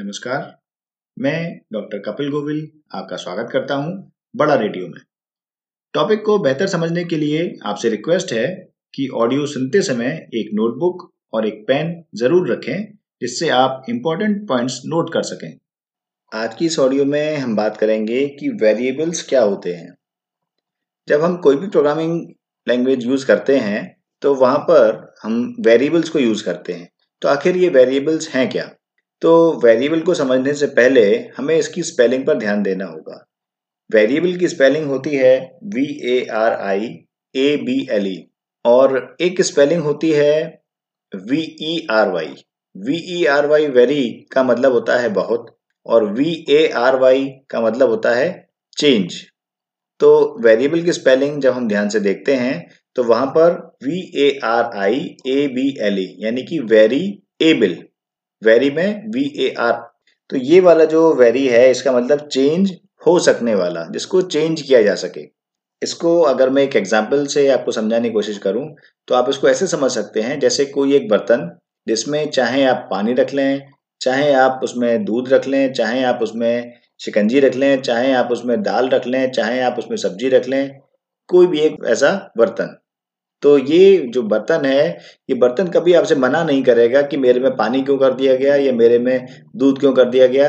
नमस्कार। मैं डॉक्टर कपिल गोविल आपका स्वागत करता हूँ बड़ा रेडियो में। टॉपिक को बेहतर समझने के लिए आपसे रिक्वेस्ट है कि ऑडियो सुनते समय एक नोटबुक और एक पेन ज़रूर रखें, जिससे आप इंपॉर्टेंट पॉइंट्स नोट कर सकें। आज की इस ऑडियो में हम बात करेंगे कि वेरिएबल्स क्या होते हैं। जब हम कोई भी प्रोग्रामिंग लैंग्वेज यूज़ करते हैं तो वहाँ पर हम वेरिएबल्स को यूज़ करते हैं। तो आखिर ये वेरिएबल्स हैं क्या? तो वेरिएबल को समझने से पहले हमें इसकी स्पेलिंग पर ध्यान देना होगा। वेरिएबल की स्पेलिंग होती है V A R I A B L E और एक स्पेलिंग होती है V E R Y V E R Y very का मतलब होता है बहुत और वी ए आर वाई का मतलब होता है चेंज तो वेरिएबल की स्पेलिंग जब हम ध्यान से देखते हैं तो वहाँ पर V A R I A B L E यानी कि वेरी एबल वेरी में वी ए आर तो ये वाला जो वेरी है, इसका मतलब चेंज हो सकने वाला, जिसको चेंज किया जा सके। इसको अगर मैं एक एग्ज़ाम्पल से आपको समझाने की कोशिश करूँ तो आप इसको ऐसे समझ सकते हैं, जैसे कोई एक बर्तन, जिसमें चाहे आप पानी रख लें, चाहे आप उसमें दूध रख लें, चाहे आप उसमें शिकंजी रख लें, चाहे आप उसमें दाल रख लें, चाहे आप उसमें सब्ज़ी रख लें, कोई भी एक ऐसा बर्तन। तो ये जो बर्तन है, ये बर्तन कभी आपसे मना नहीं करेगा कि मेरे में पानी क्यों कर दिया गया या मेरे में दूध क्यों कर दिया गया।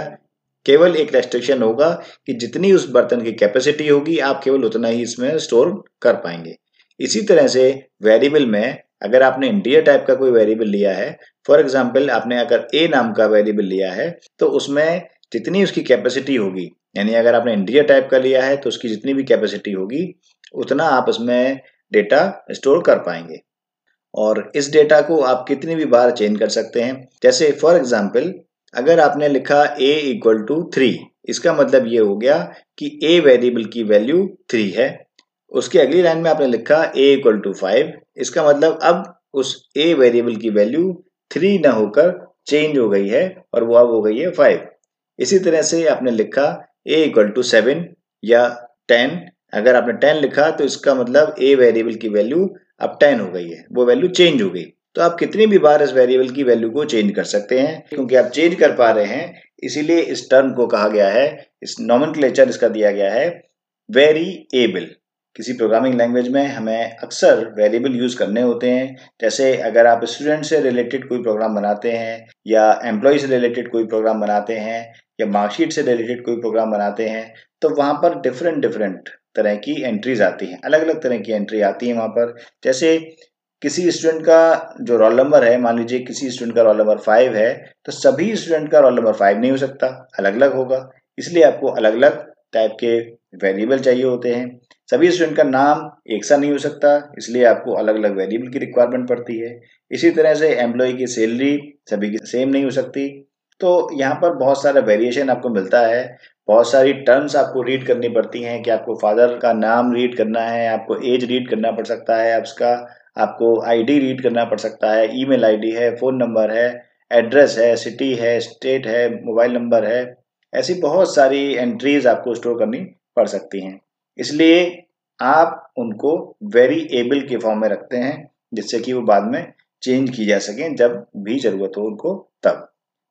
केवल एक रेस्ट्रिक्शन होगा कि जितनी उस बर्तन की कैपेसिटी होगी, आप केवल उतना ही इसमें स्टोर कर पाएँगे। इसी तरह से वेरिएबल में अगर आपने इंटीरियर टाइप का कोई वेरिएबल लिया है फॉर एग्ज़ाम्पल आपने अगर ए नाम का वेरिएबल लिया है तो उसमें जितनी उसकी कैपेसिटी होगी, यानी अगर आपने इंटीरियर टाइप का लिया है तो उसकी जितनी भी कैपेसिटी होगी, उतना आप उसमें डेटा स्टोर कर पाएँगे। और इस डेटा को आप कितनी भी बार चेंज कर सकते हैं। जैसे फॉर एग्ज़ाम्पल अगर आपने लिखा a इक्वल टू थ्री इसका मतलब ये हो गया कि a वेरिएबल की वैल्यू थ्री है। उसके अगली लाइन में आपने लिखा a इक्वल टू फाइव इसका मतलब अब उस a वेरिएबल की वैल्यू थ्री न होकर चेंज हो गई है और वो अब हो गई है फाइव इसी तरह से आपने लिखा a इक्वल टू सेवन या टेन अगर आपने टेन लिखा तो इसका मतलब ए वेरिएबल की वैल्यू अब टेन हो गई है। वो वैल्यू चेंज हो गई। तो आप कितनी भी बार इस वेरिएबल की वैल्यू को चेंज कर सकते हैं, क्योंकि आप चेंज कर पा रहे हैं, इसीलिए इस टर्म को कहा गया है, इस नॉमन इसका दिया गया है वेरी एबल किसी प्रोग्रामिंग लैंग्वेज में हमें अक्सर वेरिएबल यूज़ करने होते हैं। जैसे अगर आप स्टूडेंट से रिलेटेड कोई प्रोग्राम बनाते हैं, या एम्प्लॉय से रिलेटेड कोई प्रोग्राम बनाते हैं, या मार्कशीट से रिलेटेड कोई प्रोग्राम बनाते हैं तो वहाँ पर डिफरेंट डिफरेंट तरह की एंट्रीज आती हैं। अलग अलग तरह की एंट्री आती है वहाँ पर। जैसे किसी स्टूडेंट का जो रोल नंबर है, मान लीजिए किसी स्टूडेंट का रोल नंबर फाइव है तो सभी स्टूडेंट का रोल नंबर फाइव नहीं हो सकता। अलग अलग होगा। इसलिए आपको अलग अलग टाइप के वेरिएबल चाहिए होते हैं। सभी स्टूडेंट का नाम एक सा नहीं हो सकता, इसलिए आपको अलग अलग वेरिएबल की रिक्वायरमेंट पड़ती है। इसी तरह से एम्प्लॉय की सैलरी सभी की सेम नहीं हो सकती। तो यहाँ पर बहुत सारा वेरिएशन आपको मिलता है। बहुत सारी टर्म्स आपको रीड करनी पड़ती हैं कि आपको फादर का नाम रीड करना है, आपको एज रीड करना पड़ सकता है, आपका, आपको आईडी रीड करना पड़ सकता है। ईमेल आईडी है फ़ोन नंबर है एड्रेस है सिटी है स्टेट है मोबाइल नंबर है। ऐसी बहुत सारी एंट्रीज आपको स्टोर करनी पड़ सकती हैं। इसलिए आप उनको वेरी एबल के फॉर्म में रखते हैं, जिससे कि वो बाद में चेंज की जा सकें जब भी ज़रूरत हो उनको तब।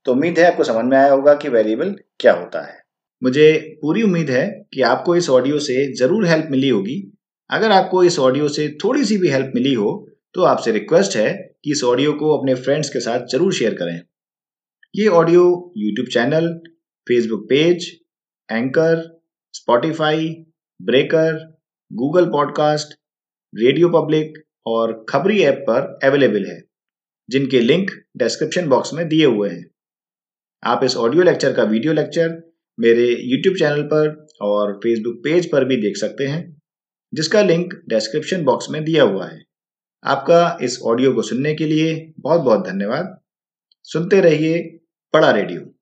तो उम्मीद है आपको समझ में आया होगा कि वेरिएबल क्या होता है। मुझे पूरी उम्मीद है कि आपको इस ऑडियो से ज़रूर हेल्प मिली होगी। अगर आपको इस ऑडियो से थोड़ी सी भी हेल्प मिली हो तो आपसे रिक्वेस्ट है कि इस ऑडियो को अपने फ्रेंड्स के साथ ज़रूर शेयर करें। ये audio YouTube channel Facebook page Anchor Spotify Breaker Google podcast radio public और खबरी ऐप पर अवेलेबल है, जिनके लिंक डिस्क्रिप्शन बॉक्स में दिए हुए हैं। आप इस ऑडियो लेक्चर का वीडियो लेक्चर मेरे यूट्यूब चैनल पर और फेसबुक पेज पर भी देख सकते हैं, जिसका लिंक डिस्क्रिप्शन बॉक्स में दिया हुआ है। आपका इस ऑडियो को सुनने के लिए बहुत बहुत धन्यवाद। सुनते रहिए बड़ा रेडियो।